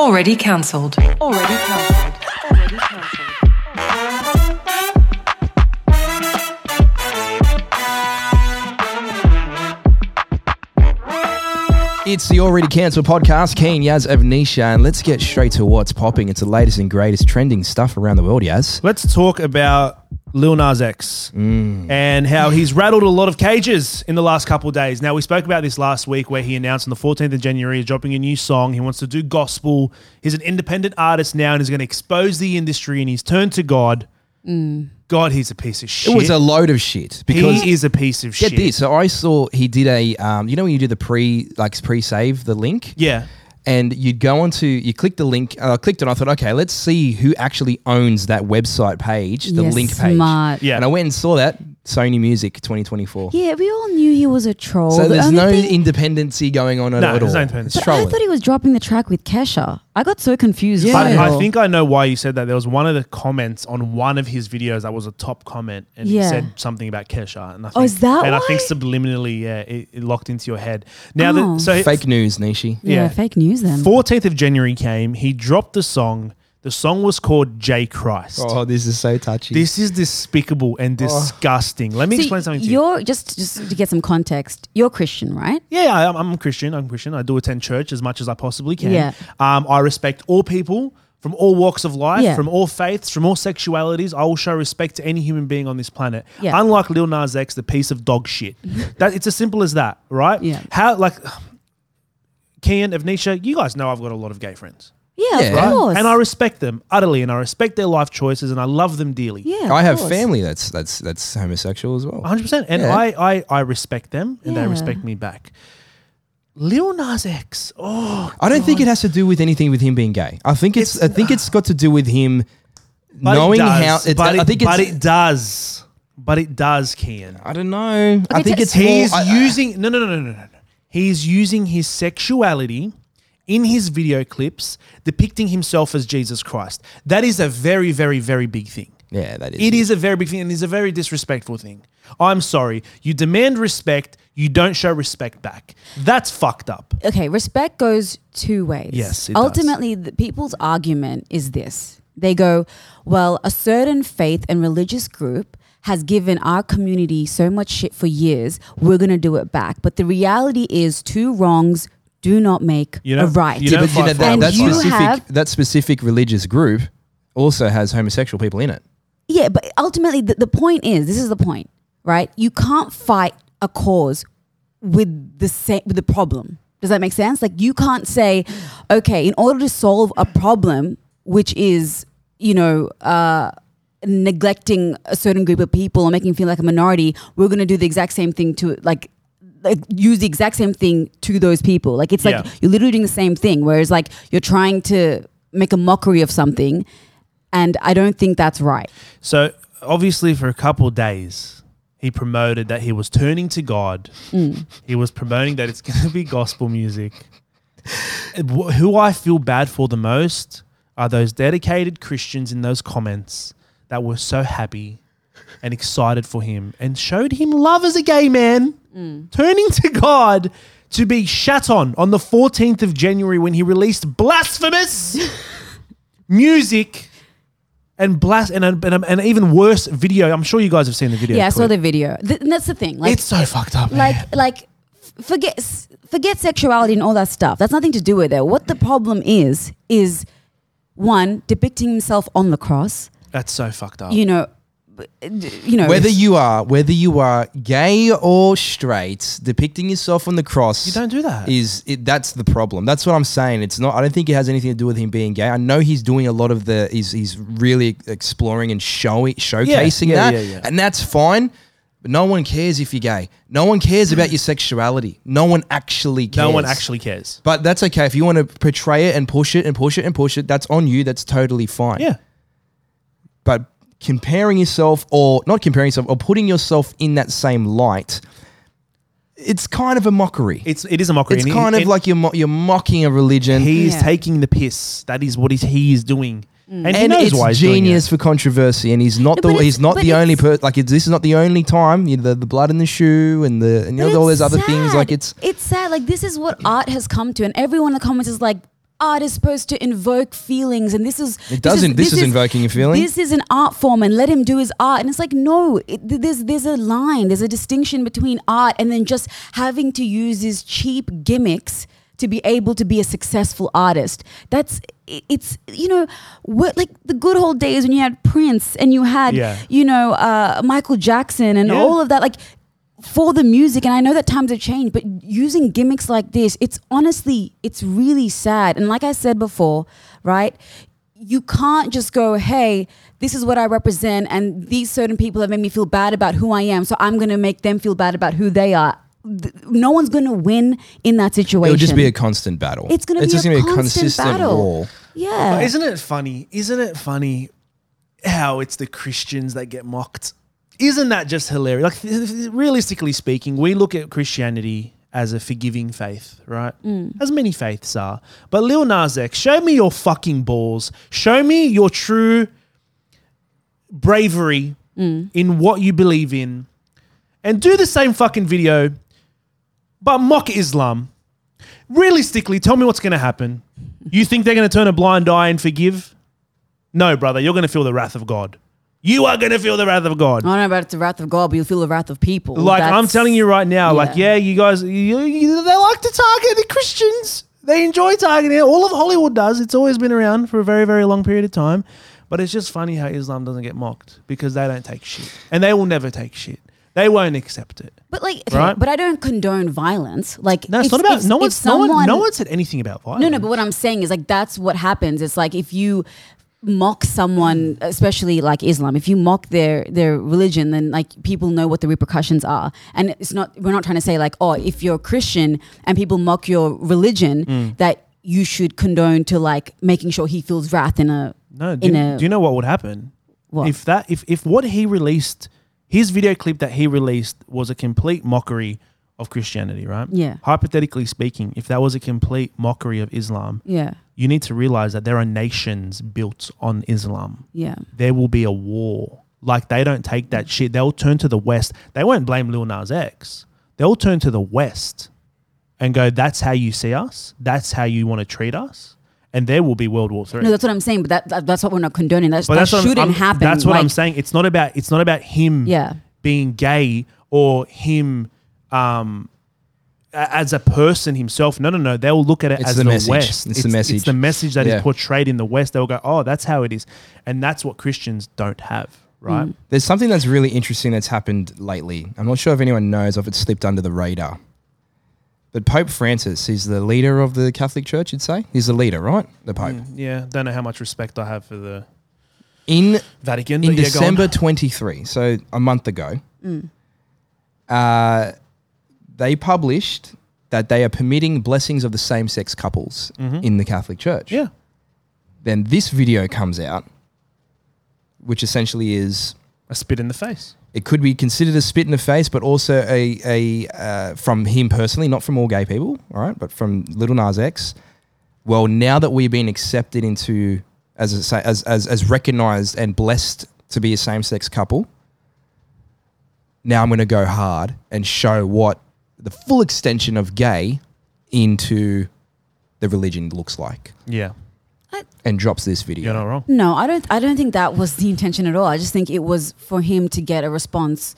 Already cancelled. Already cancelled. Already cancelled. It's the Already Cancelled podcast, Kian Yaz of Nisha, and let's get straight to what's popping. It's the latest and greatest trending stuff around the world, Yaz. Let's talk about Lil Nas X and how he's rattled a lot of cages in the last couple of days. Now, we spoke about this last week where he announced on the 14th of January he's dropping a new song. He wants to do gospel. He's an independent artist now and is going to expose the industry and he's turned to God. God, he's a piece of shit. It was a load of shit because he is a piece of get shit. this. So I saw he did a, um, you know, when you do the pre, like pre-save the link, Yeah. And you'd go onto, you click the link. uh, I clicked it. and I thought, okay, let's see who actually owns that website page, the Yes, link page. smart. Yeah. And I went and saw that Sony Music 2024. Yeah, we all knew he was a troll. So The there's no thing- independency going on at, No, at all. there's no independency. It's But I thought he was dropping the track with Kesha. I got so confused. Yeah. But it I think I know why you said that. There was one of the comments on one of his videos that was a top comment, and he said something about Kesha. And I think, Oh, is that And I think subliminally, yeah, it, it locked into your head. Now, Oh. the, so Fake news, Nishi. yeah, yeah. fake news then. 14th of January came. He dropped the song. The song was called J Christ. Oh, this is so touchy. This is despicable and disgusting. Let me So explain something to you. You're just just to get some context. You're Christian, right? Yeah, I'm, I'm Christian. I'm Christian. I do attend church as much as I possibly can. Yeah. Um, I respect all people from all walks of life, Yeah. from all faiths, from all sexualities. I will show respect to any human being on this planet. Yeah. Unlike Lil Nas X, the piece of dog shit. that it's as simple as that, right? Yeah. How like Kian of Nisha, you guys know I've got a lot of gay friends. Yeah, Yeah. of Right. course. And I respect them utterly, and I respect their life choices, and I love them dearly. yeah, of I have course. family that's that's that's homosexual as well. 100%. And Yeah. I, I, I respect them, and they Yeah. respect me back. Lil Nas X. Oh, I don't think it has to do with anything with him being gay. I think it's, It's- I think it's got to do with him But knowing it does, how. It's, but I it, think it's. but it does. But it does, Kian. I don't know. I think t- it's more. He's I- using no, no, no, no, no, no. He's using his sexuality in his video clips, depicting himself as Jesus Christ. That is a very, very, very big thing. yeah, that is. It is a very big thing, and it's a very disrespectful thing. I'm sorry. You demand respect, you don't show respect back. That's fucked up. okay, respect goes two ways. Yes, it does. Ultimately, the people's argument is this. They go, well, a certain faith and religious group has given our community so much shit for years, we're going to do it back. But the reality is two wrongs do not make You a right. you Yeah, don't but you know, fight that, that specific have- that specific religious group also has homosexual people in it. Yeah, but ultimately, the, the point is this is the point, right? You can't fight a cause with the same with the problem. Does that make sense? Like you can't say, okay, in order to solve a problem, which is you know uh, neglecting a certain group of people or making them feel like a minority, we're going to do the exact same thing to like. Like use the exact same thing to those people. Like it's like Yeah. you're literally doing the same thing. Whereas like you're trying to make a mockery of something, and I don't think that's right. So obviously, for a couple of days, he promoted that he was turning to God. Mm. He was promoting that it's going to be gospel music. Who I feel bad for the most are those dedicated Christians in those comments that were so happy and excited for him and showed him love as a gay man, turning to God to be shat on on the 14th of January when he released blasphemous music and blast and, and, and an even worse video. I'm sure you guys have seen the video. yeah, I saw the video. Th- and that's the thing. Like, it's so fucked up. man. like, like, forget forget sexuality and all that stuff. That's nothing to do with it. What the problem is is one depicting himself on the cross. that's so fucked up. You know, you know Whether you are whether you are gay or straight, depicting yourself on the cross, You don't do that. Is it, that's the problem? That's what I'm saying. It's not. I don't think it has anything to do with him being gay. I know he's doing a lot of the. He's he's really exploring and showing showcasing yeah, that, yeah, yeah. and that's fine. But no one cares if you're gay. No one cares about your sexuality. No one actually cares. no one actually cares. But that's okay. If you want to portray it and push it and push it and push it, that's on you. That's totally fine. Yeah. But comparing yourself or not comparing yourself or putting yourself in that same light, it's kind of a mockery. It's it is a mockery. It's and he- kind of like you're mo- you're mocking a religion. he is Yeah. taking the piss. That is what he's, he is doing. Mm. And, he and knows it's why he's doing genius it. for controversy, and he's not No, the he's not the only person. like it's, this is not the only time. You know, the, the blood in the shoe and the and you know all it's those other things. Like it's it's sad. Like this is what art has come to, and everyone in the comments is like, art is supposed to invoke feelings, and this is It doesn't. This is invoking a feeling. This is an art form, and let him do his art. And it's like no, it, there's there's a line, there's a distinction between art and then just having to use these cheap gimmicks to be able to be a successful artist. That's it's you know what like the good old days when you had Prince and you had Yeah. you know uh, Michael Jackson and Yeah. all of that like for the music and I know that times have changed but using gimmicks like this it's honestly it's really sad and like I said before right you can't just go hey this is what I represent and these certain people have made me feel bad about who I am so I'm going to make them feel bad about who they are no one's going to win in that situation It'll just be a constant battle. it's going to It's be just a gonna be a constant consistent battle war. yeah But isn't it funny? Isn't it funny how it's the Christians that get mocked? Isn't that just hilarious? Like realistically speaking, we look at Christianity as a forgiving faith, right? Mm. As many faiths are. But Lil Nas X, show me your fucking balls. Show me your true bravery mm. in what you believe in, and do the same fucking video, but mock Islam. Realistically, tell me what's going to happen. You think they're going to turn a blind eye and forgive? No, brother, you're going to feel the wrath of God. You are going to feel the wrath of God. I don't know about the wrath of God, but you'll feel the wrath of people. Like I'm telling you right now, like yeah. you guys, you, you, they like to target the Christians. They enjoy targeting it. All of Hollywood does. It's always been around for a very, very long period of time. But it's just funny how Islam doesn't get mocked because they don't take shit, and they will never take shit. They won't accept it. But like, okay, Right? but I don't condone violence. Like, No, it's if- not about. if- no if one's. no one. No one said anything about violence. No, no. But what I'm saying is like that's what happens. It's like if you mock someone, especially like Islam, if you mock their their religion, then like people know what the repercussions are. And it's not. We're not trying to say like, oh, if you're a Christian and people mock your religion, Mm. that you should condone to like making sure he feels wrath in a No, do in you, a do you know what would happen? What? If that if if what he released, his video clip that he released was a complete mockery of Christianity, right? Yeah. Hypothetically speaking, if that was a complete mockery of Islam, yeah you need to realize that there are nations built on Islam. yeah. There will be a war. Like they don't take that shit. They'll turn to the West. They won't blame Lil Nas X. They'll turn to the West and go, "That's how you see us. That's how you want to treat us." And there will be World War Three. No, that's what I'm saying. But that, that that's what we're not condoning. But that what I'm- shouldn't I'm, happen. That's what I'm saying. It's not about it's not about him Yeah. being gay or him um as a person himself. No, no, no. They'll look at it It's as the the. West. It's the message. It's the message that is Yeah. portrayed in the West. They'll go, oh, that's how it is, and that's what Christians don't have, right? Mm. There's something that's really interesting that's happened lately. I'm not sure if anyone knows if it's slipped under the radar. But Pope Francis, he's the leader of the Catholic Church, you'd say? He's the leader, right? The Pope. Mm, yeah, don't know how much respect I have for the In Vatican. in but yeah. December 23, so a month ago, uh, they published that they are permitting blessings of the same sex couples in the Catholic Church. Mm-hmm. yeah, Then this video comes out, which essentially is a spit in the face. it could be considered a spit in the face, but also a a uh, from him personally, not from all gay people, all right, but from Little Nas X. Well, now that we've been accepted into as a, as as as recognized and blessed to be a same sex couple, now I'm going to go hard and show what the full extension of gay into the religion looks like, Yeah, and drops this video. you're not wrong. No, I don't. I don't think that was the intention at all. I just think it was for him to get a response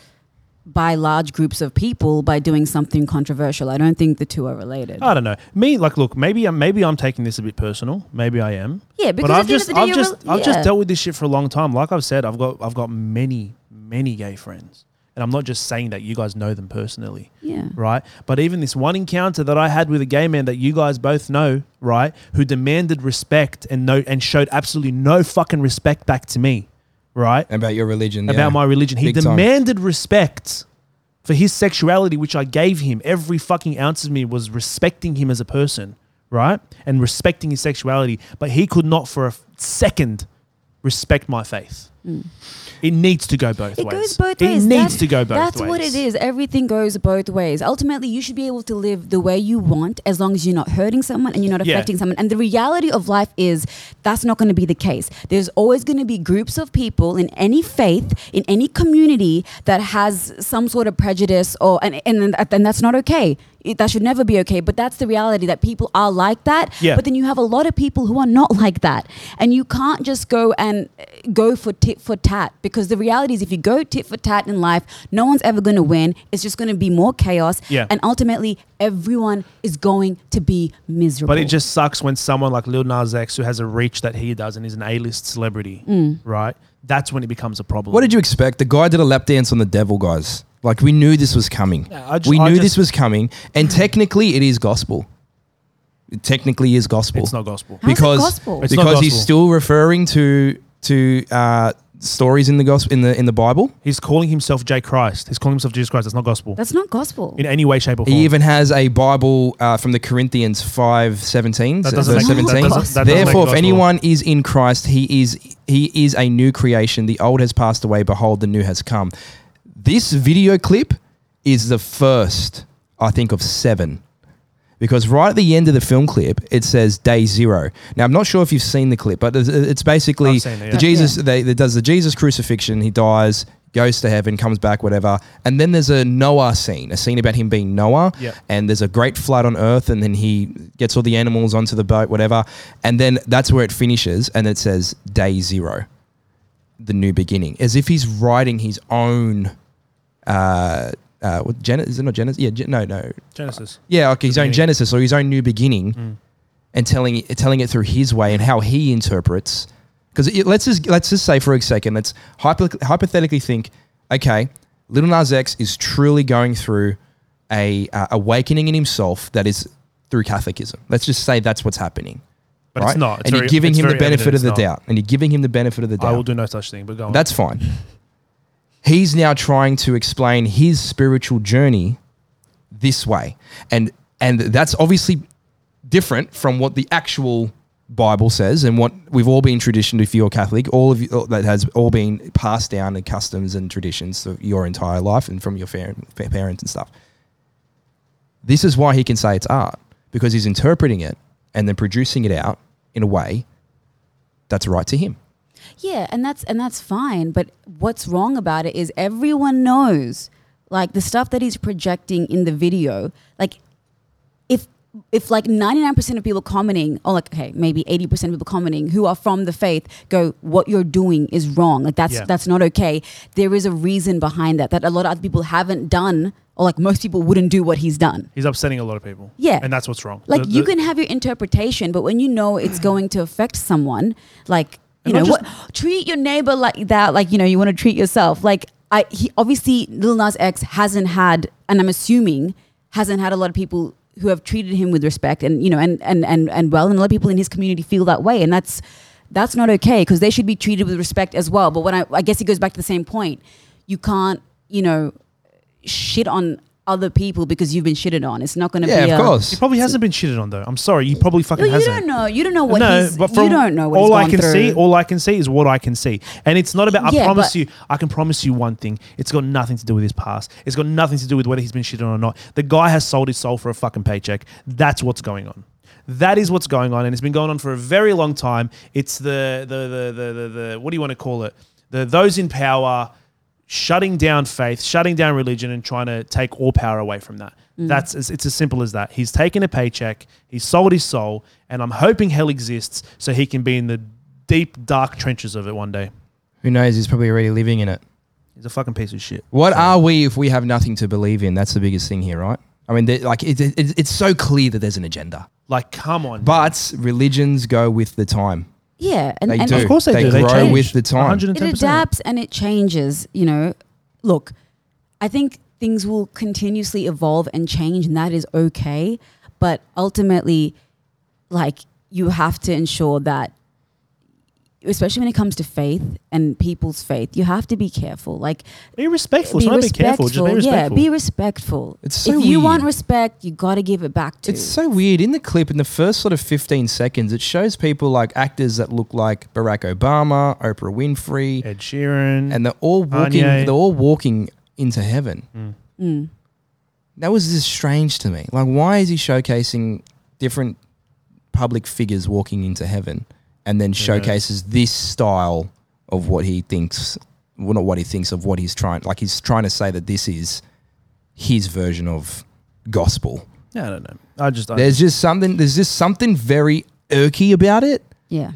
by large groups of people by doing something controversial. I don't think the two are related. I don't know. Me, like, look, maybe I'm maybe I'm taking this a bit personal. Maybe I am. yeah, because but I've just of the day, I've just rel- I've just dealt with this shit for a long time. Like I've said, I've got I've got many many gay friends, and I'm not just saying that you guys know them personally, Yeah. right? But even this one encounter that I had with a gay man that you guys both know, right, who demanded respect and no and showed absolutely no fucking respect back to me, right, About your religion, about yeah. my religion. He Big time. demanded respect. For his sexuality, which I gave him, every fucking ounce of me was respecting him as a person, right? And respecting his sexuality. But he could not for a second respect my faith. Mm. It needs to go both It ways. goes both it ways. needs That's- to go both That's ways. what it is. Everything goes both ways. Ultimately, you should be able to live the way you want as long as you're not hurting someone and you're not Yeah. affecting someone. And the reality of life is that's not going to be the case. There's always going to be groups of people in any faith, in any community that has some sort of prejudice or and and, and that's not okay. It- that should never be okay. But that's the reality that people are like that. Yeah. But then you have a lot of people who are not like that, and you can't just go and uh, go for tit for tat because the reality is if you go tit for tat in life, no one's ever going to win. It's just going to be more chaos, Yeah. and ultimately everyone is going to be miserable. But it just sucks when someone like Lil Nas X, who has a reach that he does and is an A-list celebrity, Mm. right? That's when it becomes a problem. What did you expect? The guy did a lap dance on the devil, guys. Like we knew this was coming. Yeah, I ju- we I knew just- this was coming, and technically, it is gospel. It technically is gospel. It's not gospel. How's it because gospel? It's not because he's gospel. still referring to to uh, stories in the gospel in the in the Bible. He's calling himself J Christ. He's calling himself Jesus Christ. That's not gospel that's not gospel. in any way, shape, or form. He even has a Bible uh, from the Corinthians five seventeen. That doesn't verse make- that seventeen. doesn't- that doesn't make Therefore, if gospel. anyone is in Christ, he is he is a new creation. The old has passed away; behold, the new has come. This video clip is the first, I think, of seven. Because right at the end of the film clip, it says day zero. Now, I'm not sure if you've seen the clip, but it's- it's basically I've seen it, yeah. the Jesus. They, they does the Jesus crucifixion. He dies, goes to heaven, comes back, whatever. And then there's a Noah scene, a scene about him being Noah. Yeah. And there's a great flood on earth, and then he gets all the animals onto the boat, whatever. And then that's where it finishes, and it says day zero, the new beginning, as if he's writing his own. Uh, uh, what, Genesis? Is it not Genesis? Yeah, Gen- no, no. Genesis. Yeah, okay, his own beginning. Genesis or his own new beginning, Mm. and telling it, telling it through his way and how he interprets. Because let's just let's just say for a second, let's hypo, hypothetically think, okay, Little Nas X is truly going through a uh, awakening in himself that is through Catholicism. Let's just say that's what's happening. But it's not. It's and very- you're giving it's him the very benefit evident of the it's not. doubt, and you're giving him the benefit of the doubt. I will do no such thing, but go on. That's fine. He's now trying to explain his spiritual journey this way. And and that's obviously different from what the actual Bible says and what we've all been traditioned if you're Catholic, all of you that has all been passed down in customs and traditions of your entire life and from your parents and stuff. This is why he can say it's art because he's interpreting it and then producing it out in a way that's right to him. Yeah, and that's and that's fine. But what's wrong about it is everyone knows, like the stuff that he's projecting in the video. Like, if if like ninety nine percent of people commenting, or like okay, maybe eighty percent of people commenting who are from the faith go, what you're doing is wrong. Like that's Yeah. that's not okay. There is a reason behind that that a lot of other people haven't done, or like most people wouldn't do what he's done. He's upsetting a lot of people. Yeah. And that's what's wrong. Like The- you can have your interpretation, but when you know it's going to affect someone, like you know, not what, treat your neighbor like that. Like you know, you want to treat yourself. Like I, he obviously Lil Nas X hasn't had, and I'm assuming hasn't had a lot of people who have treated him with respect, and you know, and and and and well, and a lot of people in his community feel that way, and that's that's not okay because they should be treated with respect as well. But when I, I guess it goes back to the same point, you can't, you know, shit on other people because you've been shitted on. It's not going to Yeah, be of a, course. He probably hasn't been shitted on though. I'm sorry. He probably fucking no, you hasn't. don't know. You don't know what no, he's. but you don't know what all he's I can through. see. All I can see is what I can see, and it's not about. I Yeah, promise you. I can promise you one thing. It's got nothing to do with his past. It's got nothing to do with whether he's been shitted on or not. The guy has sold his soul for a fucking paycheck. That's what's going on. That is what's going on, and it's been going on for a very long time. It's the the the the the, the what do you want to call it? The those in power shutting down faith, shutting down religion, and trying to take all power away from that. Mm. That's it's it's as simple as that. He's taken a paycheck, he's sold his soul, and I'm hoping hell exists so he can be in the deep dark trenches of it one day. Who knows? He's probably already living in it. He's a fucking piece of shit. What So- are we if we have nothing to believe in? That's the biggest thing here, right? I mean, they- like it, it, it's so clear that there's an agenda, like? Come on, but religions go with the time. Yeah, and, They and do. Of course they, They do. They grow change. with the time. 110%. it adapts and it changes. You know, look, I think things will continuously evolve and change, and that is okay. But ultimately, like you have to ensure that especially when it comes to faith and people's faith, you have to be careful. Like Be respectful. be It's not be careful. Just be respectful. respectful. Yeah, be respectful. It's so if you want weird. respect, you got to give it back to. It's so weird. In the clip, in the first sort of 15 seconds, it shows people like actors that look like Barack Obama, Oprah Winfrey, Ed Sheeran. and they're all walking. Kanye. They're all walking into heaven. Mm. That was just strange to me. Like, why is he showcasing different public figures walking into heaven, and then knows? showcases this style of what he thinks? Well, not what he thinks of what he's trying. Like, he's trying to say that this is his version of gospel. yeah, I don't know. I just I, There's just something. There's just something very irky about it. yeah.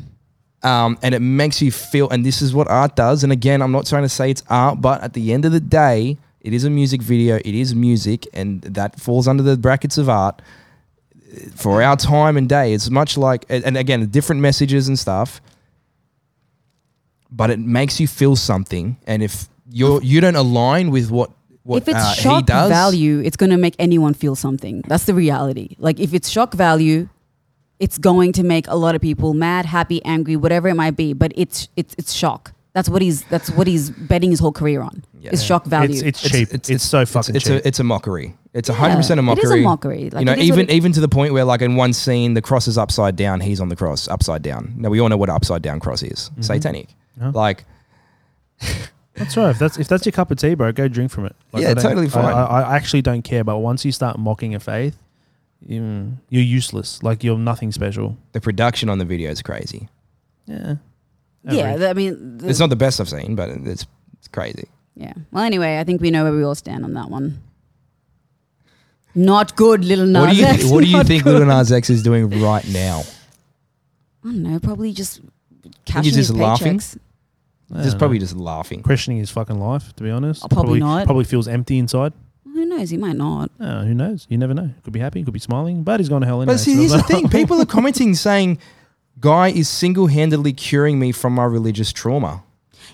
um, and it makes you feel. And this is what art does. And again, I'm not trying to say it's art, but at the end of the day, it is a music video. It is music, and that falls under the brackets of art. For our time and day, it's much like, and again, different messages and stuff. But it makes you feel something, and if you're you don't align with what what if it's uh, he shock does, value, it's going to make anyone feel something. That's the reality. Like if it's shock value, it's going to make a lot of people mad, happy, angry, whatever it might be. But it's it's it's shock. That's what he's that's what he's betting his whole career on. Yeah. Is shock value. it's, it's cheap. It's, so fucking it's, cheap. a it's a mockery. It's a Yeah, hundred percent a mockery. It is a mockery. Like, you know, it is what even it- even to the point where, like, in one scene, the cross is upside down. He's on the cross, upside down. Now we all know what upside down cross is. Mm-hmm. Satanic. Yeah. Like, That's right. If that's if that's your cup of tea, bro, go drink from it. Yeah, I don't- totally I- fine. I, I actually don't care. But once you start mocking a faith, you, you're useless. Like you're nothing special. the production on the video is crazy. Yeah. Yeah, Average. the- I mean, the- It's not the best I've seen, but it's it's crazy. yeah. Well, anyway, I think we know where we all stand on that one. Not good, little Nas what do you X, What do you not think good. Lil Nas X is doing right now? I don't know. Probably just cashing just his laughing? paychecks. I Just don't probably know. just laughing. questioning his fucking life. To be honest, Oh, probably not. Probably feels empty inside. Who knows? He might not. Uh, who knows? You never know. Could be happy. Could be smiling. But he's going to hell anyway. But see, so here's the thing: people are commenting saying, "Guy is single-handedly curing me from my religious trauma."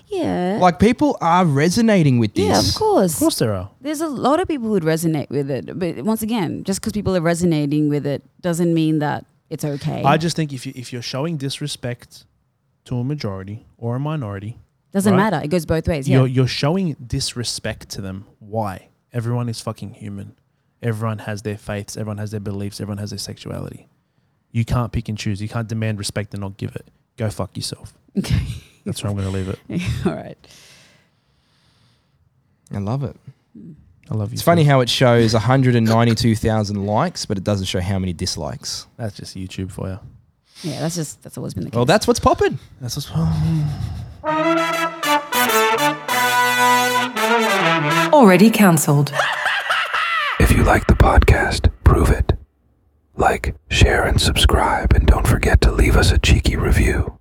Yeah. Like people are resonating with this. yeah, of course. Of course there are. There's a lot of people who'd resonate with it, but once again, just because people are resonating with it doesn't mean that it's okay. I just think if you if you're showing disrespect to a majority or a minority, doesn't right. matter. It goes both ways. Yeah. you're you're showing disrespect to them. Why? Everyone is fucking human. Everyone has their faiths. Everyone has their beliefs. Everyone has their sexuality. You can't pick and choose. You can't demand respect and not give it. Go fuck yourself. Okay. That's where I'm going to leave it. All right. I love it. I love you. It's funny how it shows 192,000 likes, but it doesn't show how many dislikes. that's just YouTube for you. Yeah, that's just that's always been the case. Well, that's what's popping. That's what's popping. Already cancelled. If you like the podcast, prove it. Like, share, and subscribe, and don't forget to leave us a cheeky review.